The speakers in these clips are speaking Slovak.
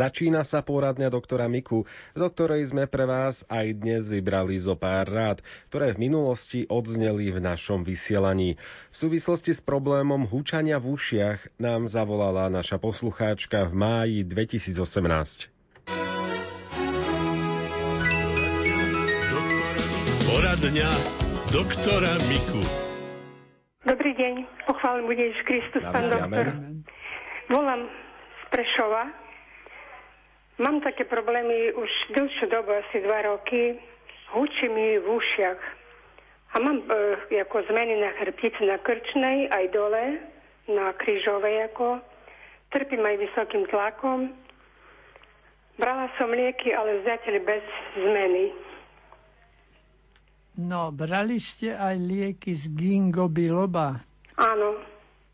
Začína sa poradňa doktora Miku, do ktorej sme pre vás aj dnes vybrali zo pár rád, ktoré v minulosti odzneli v našom vysielaní. V súvislosti s problémom húčania v ušiach nám zavolala naša poslucháčka v máji 2018. Poradňa doktora Miku. Dobrý deň, pochválim bude Ježiš Kristus, pán doktor. Volám z Prešova. Mám také problémy už dlhšiu dobu, asi dva roky. Hučí mi v ušiach. A mám e, ako zmeny na chrbtici, na krčnej, aj dole, na krížovej ako. Trpím aj vysokým tlakom. Brala som lieky, ale zatiaľ bez zmeny. No, brali ste aj lieky z gingo biloba? Áno.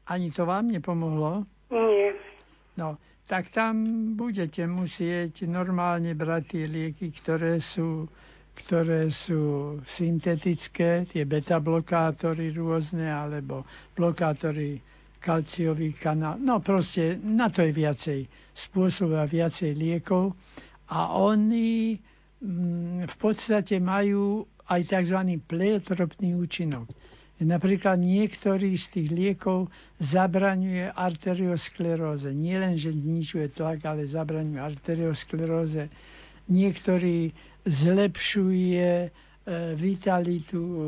Ani to vám nepomohlo? No, tak tam budete musieť normálne brať tie lieky, ktoré sú, ktoré sú syntetické, tie beta-blokátory rôzne, alebo blokátory kalciový kanál. No proste na to je viacej spôsobov a viacej liekov. A oni mm, v podstate majú aj tzv. pleiotropný účinok. Napríklad niektorý z tých liekov zabraňuje arterioskleróze. Nie len, že znižuje tlak, ale zabraňuje arterioskleróze. Niektorý zlepšuje e, vitalitu e,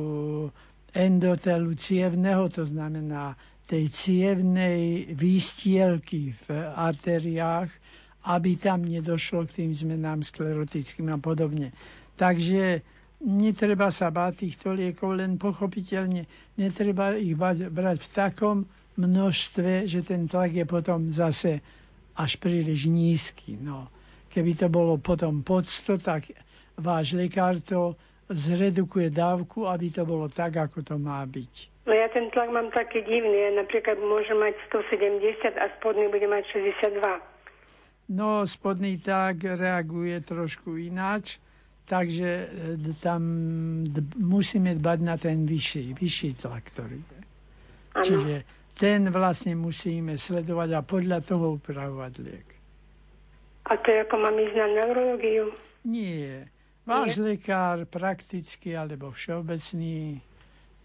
endotelu cievného, to znamená tej cievnej výstielky v arteriách, aby tam nedošlo k tým zmenám sklerotickým a podobne. Takže netreba sa báť týchto liekov, len pochopiteľne netreba ich brať v takom množstve, že ten tlak je potom zase až príliš nízky. No. Keby to bolo potom pod 100, tak váš lekár to zredukuje dávku, aby to bolo tak, ako to má byť. No ja ten tlak mám taký divný. Ja napríklad môžem mať 170 a spodný bude mať 62. No, spodný tak reaguje trošku ináč Takže e, tam musíme dbať na ten vyšší, vyšší tlak, ktorý je. Ano. Čiže ten vlastne musíme sledovať a podľa toho upravovať liek. A to je ako mám ísť na neurologiu? Nie. Váš Nie? lekár prakticky alebo všeobecný,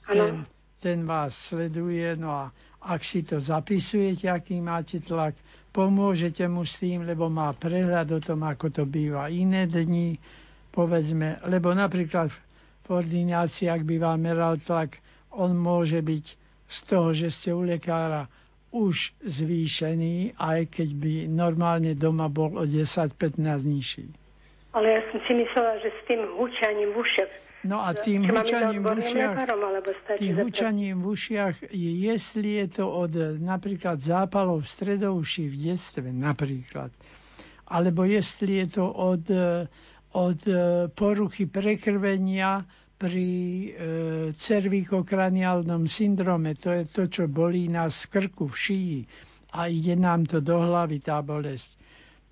ten, ten vás sleduje, no a ak si to zapisujete, aký máte tlak, pomôžete mu s tým, lebo má prehľad o tom, ako to býva iné dni, povedzme, lebo napríklad v ordinácii, ak by vám meral tlak, on môže byť z toho, že ste u lekára už zvýšený, aj keď by normálne doma bol o 10-15 nižší. Ale ja som si myslela, že s tým hučaním v ušiach No a tým hučaním v ušiach, tým hučaním v ušiach, jestli je to od napríklad zápalov stredouší v detstve napríklad, alebo jestli je to od od e, poruchy prekrvenia pri e, cervikokraniálnom syndrome, to je to, čo bolí nás v krku, v šíji a ide nám to do hlavy, tá bolesť,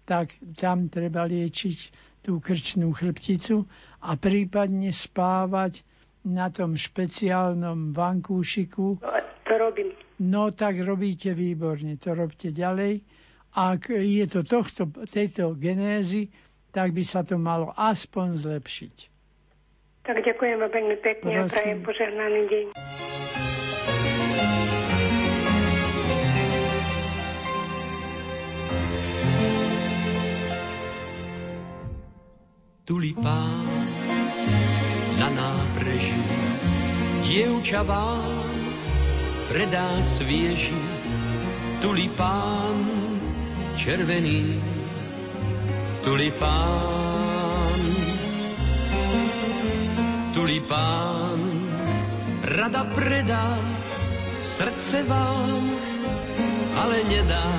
tak tam treba liečiť tú krčnú chrbticu a prípadne spávať na tom špeciálnom vankúšiku. To robím. No tak robíte výborne, to robte ďalej. Ak je to tohto, tejto genézy, tak by sa to malo aspoň zlepšiť. Tak ďakujem veľmi pekne Prosím. a prajem požehnaný deň. Tulipán na nábreží dievča vám predá svieži tulipán červený tulipán. Tulipán rada predá srdce vám, ale nedá,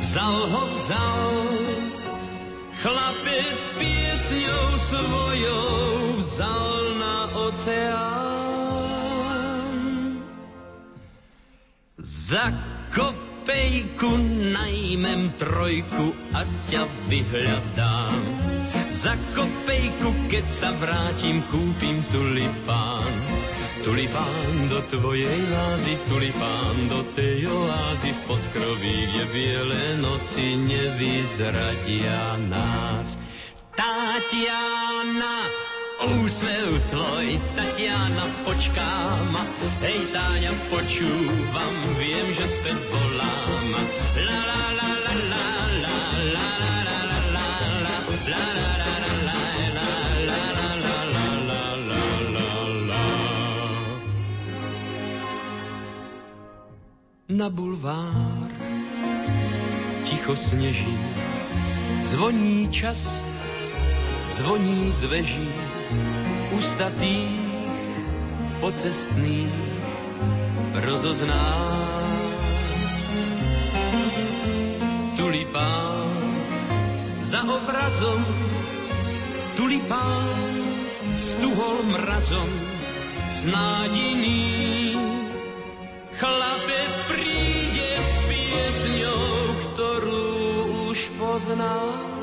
vzal ho vzal. Chlapec piesňou svojou vzal na oceán. Zakop pejku najmem trojku a ťa vyhľadám. Za kopejku, keď sa vrátim, kúpim tulipán. Tulipán do tvojej lázy, tulipán do tej oázy v podkroví, kde biele noci nevyzradia nás. Tatiana, úsmev tvoj, Tatiana, počkám. Hej, Táňa, počúvam, viem, že späť volám. La, la, la, la, la, la, la, la, la, la, la, la, la, la, na bulvár. Ticho sneží, zvoní čas, zvoní z veží ustatých pocestných rozozná. Tulipán za obrazom, tulipán stuhol mrazom, snádiný Chlapec príde s piesňou, ktorú už pozná.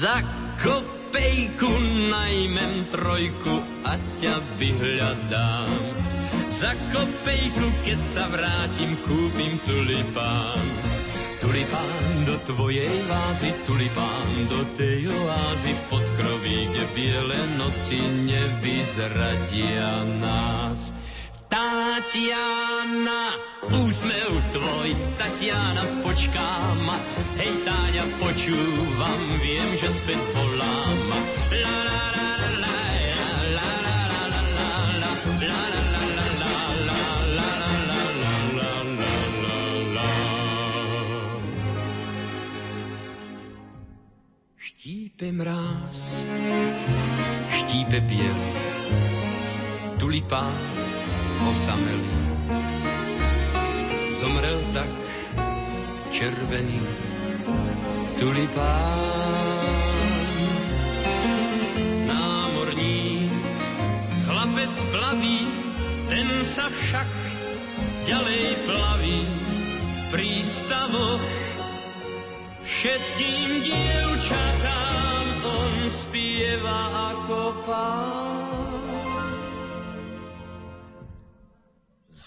Za kopejku najmem trojku a ťa vyhľadám. Za kopejku, keď sa vrátim, kúpim tulipán. Tulipán do tvojej vázy, tulipán do tej oázy pod kroví, kde biele noci nevyzradia nás. Tatiana, úsmev tvoj, Tatiana, počkám. Hej, Táňa, počúvam, viem, že späť volám. La, la, la, la, la, la, la, la, la, la, la, la, Štípe mráz, štípe biel, tulipán osamelý. Zomrel tak červený tulipán. Námorník, chlapec plaví, ten sa však ďalej plaví v prístavoch Všetkým dievčatám on spieva ako pán.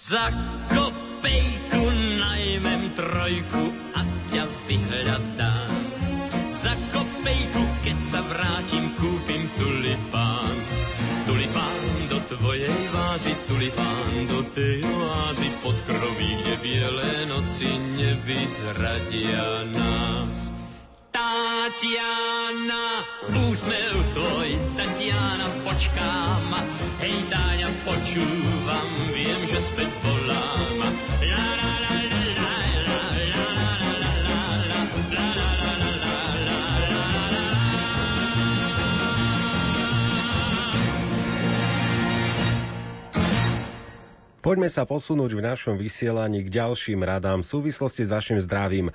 Za kopejku najmem trojku a ťa vyhľadám. Za kopejku, keď sa vrátim, kúpim tulipán. Tulipán do tvojej vázy, tulipán do tej oázy pod kroví, kde biele noci nevyzradia nás. Tatiana, úsmev tvoj, Tatiana, počkám. Hej, Táňa, počúvam, Poďme sa posunúť v našom vysielaní k ďalším radám v súvislosti s vašim zdravím.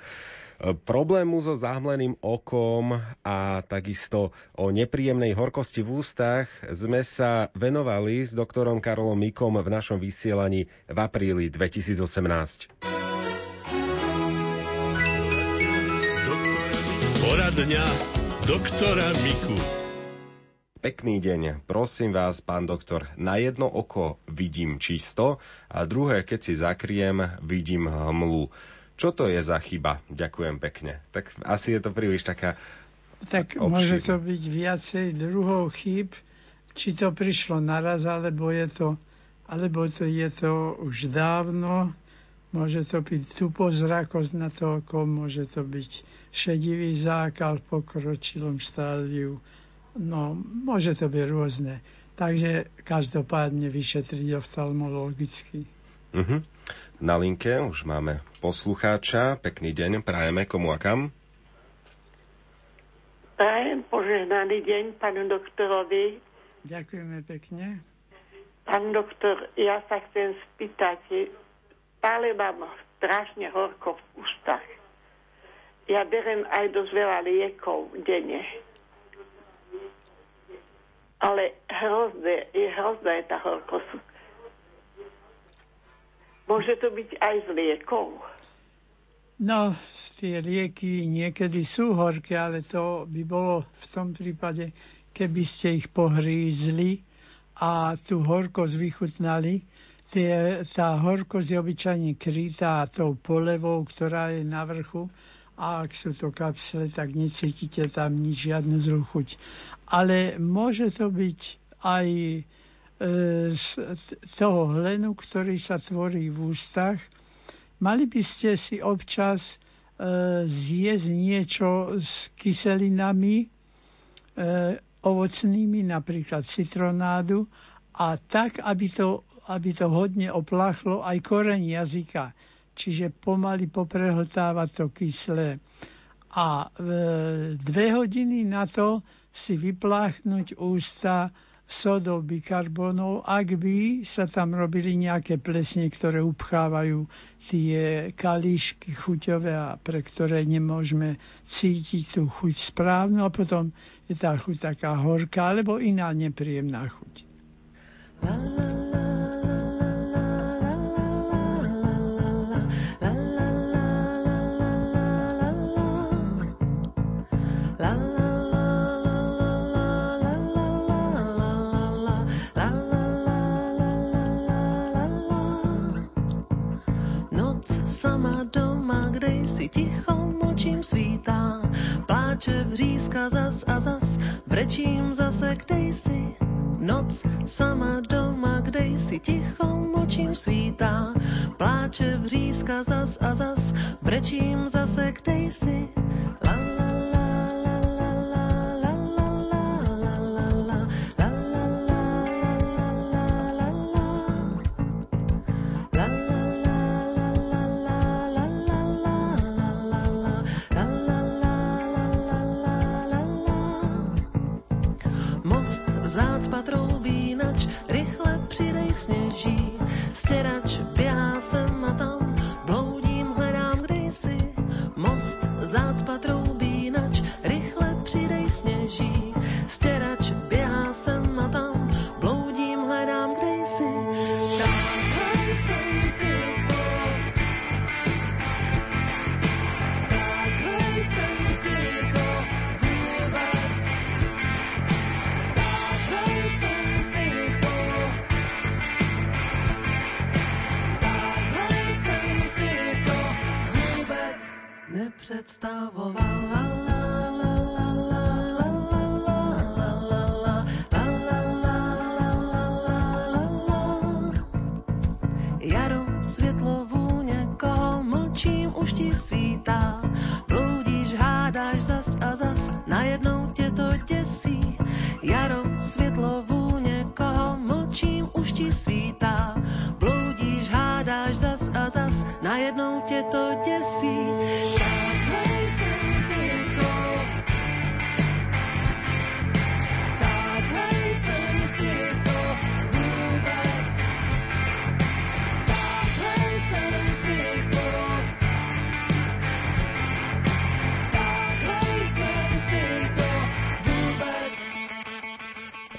Problému so zahmleným okom a takisto o nepríjemnej horkosti v ústach sme sa venovali s doktorom Karolom Mikom v našom vysielaní v apríli 2018. Poradňa doktora Miku. Pekný deň. Prosím vás, pán doktor, na jedno oko vidím čisto a druhé, keď si zakriem, vidím hmlu. Čo to je za chyba? Ďakujem pekne. Tak asi je to príliš taká Tak obšir. môže to byť viacej druhov chyb, či to prišlo naraz, alebo je to, alebo to je to už dávno. Môže to byť tupozrakosť na to oko, môže to byť šedivý zákal v pokročilom štádiu No, môže to byť rôzne. Takže každopádne vyšetriť oftalmologicky. Uh-huh. Na linke už máme poslucháča. Pekný deň, prajeme komu a kam? Prajem požehnaný deň pánu doktorovi. Ďakujeme pekne. Pán doktor, ja sa chcem spýtať, stále mám strašne horko v ústach. Ja berem aj dosť veľa liekov denne ale hrozné, je hrozná je tá horkosť. Môže to byť aj z liekov. No, tie lieky niekedy sú horké, ale to by bolo v tom prípade, keby ste ich pohrízli a tú horkosť vychutnali. Tie, tá horkosť je obyčajne krytá tou polevou, ktorá je na vrchu a ak sú to kapsle, tak necítite tam nič, žiadnu zlú chuť. Ale môže to byť aj e, z toho hlenu, ktorý sa tvorí v ústach, Mali by ste si občas e, zjesť niečo s kyselinami e, ovocnými, napríklad citronádu, a tak, aby to, aby to hodne opláchlo aj koreň jazyka. Čiže pomaly poprehltáva to kyslé. A e, dve hodiny na to si vypláchnuť ústa sodou bikarbonov, ak by sa tam robili nejaké plesne, ktoré upchávajú tie kalíšky chuťové a pre ktoré nemôžeme cítiť tú chuť správnu a potom je tá chuť taká horká alebo iná nepríjemná chuť. La, la, la. Si ticho močím svítá. Pláče vřízka zas a zas, brečím zase kde si. Noc sama doma, kde si ticho močím svítá. Pláče vřízka zas a zas, brečím zase kde si. La, la, la. zácpa troubí nač, rychle přidej sněží. Stěrač běhá sem a tam, bloudím, hledám, kde jsi. Most zácpa troubí nač, rychle přidej sněží. Nepředstavovala. Jaro, světlo, vůně, koho mlčím, už ti svítá. Bloudíš, hádáš zas a zas, najednou tě to děsí. Jaro, světlo, vůně,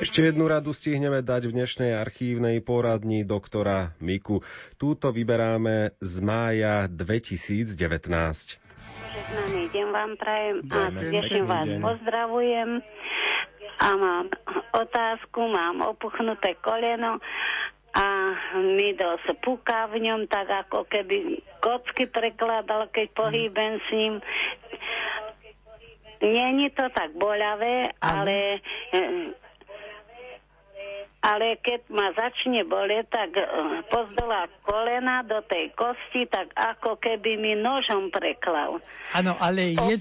Ešte jednu radu stihneme dať v dnešnej archívnej poradni doktora Miku. Túto vyberáme z mája 2019. Požehnaný deň vám prajem a teším vás deň. pozdravujem a mám otázku, mám opuchnuté koleno a mi dosť puká v ňom, tak ako keby kocky prekladal, keď pohýbem s ním. Je to tak boľavé, ale ale keď ma začne boleť, tak eh, pozdola kolena do tej kosti, tak ako keby mi nožom preklal. Áno, ale je,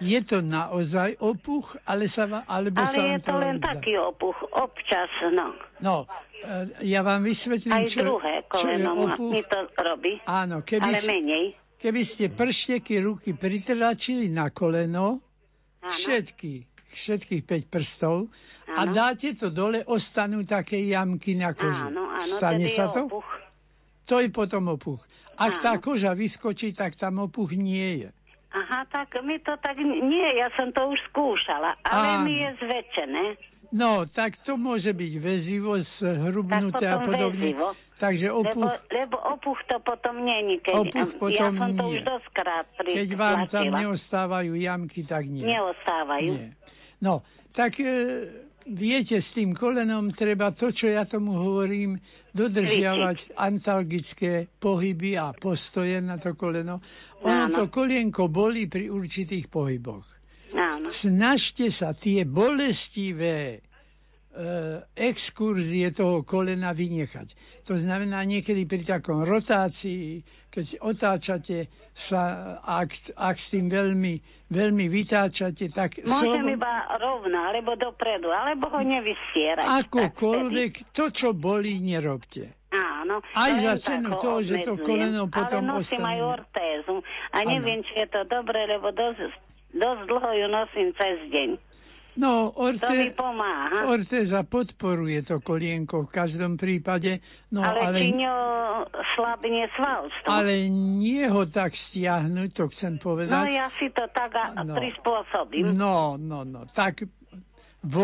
je to naozaj opuch, ale sa vám, alebo ale sa je to len taký opuch, občas, no. No, eh, ja vám vysvetlím, Aj čo, druhé koleno čo je opuch. mi to robí, Áno, keby, ale menej. Keby ste pršteky ruky pritračili na koleno, Áno. všetky, všetkých 5 prstov áno. a dáte to dole, ostanú také jamky na koži. Áno, áno, Stane sa to? Opuch. To je potom opuch. Ak áno. tá koža vyskočí, tak tam opuch nie je. Aha, tak mi to tak nie, ja som to už skúšala, ale áno. mi je zväčšené. No, tak to môže byť väzivo, hrubnuté a podobne. Väzivo. Takže opuch... Lebo, lebo opuch to potom není. Keď, opuch potom ja som to nie. už doskrát pri, Keď vám tam neostávajú jamky, tak nie. Neostávajú. Nie. No, tak e, viete, s tým kolenom treba to, čo ja tomu hovorím, dodržiavať antalgické pohyby a postoje na to koleno. Ono to kolienko bolí pri určitých pohyboch. Áno. Snažte sa tie bolestivé exkurzie toho kolena vynechať. To znamená niekedy pri takom rotácii, keď otáčate sa, ak, ak s tým veľmi, veľmi vytáčate, tak... Môžem slovo... iba rovno, alebo dopredu, alebo ho nevystierať. Akokoľvek, to, čo bolí, nerobte. Áno. Aj za cenu toho, že to koleno potom Ale nosím ostane. aj ortézu. A neviem, ano. či je to dobré, lebo dosť Dosť dlho ju nosím cez deň. No, orte, to pomáha. Orteza podporuje to kolienko v každom prípade. No, ale, ale či ňo slabne svalstvo. Ale nie ho tak stiahnuť, to chcem povedať. No ja si to tak no, prispôsobím. No, no, no. Tak vo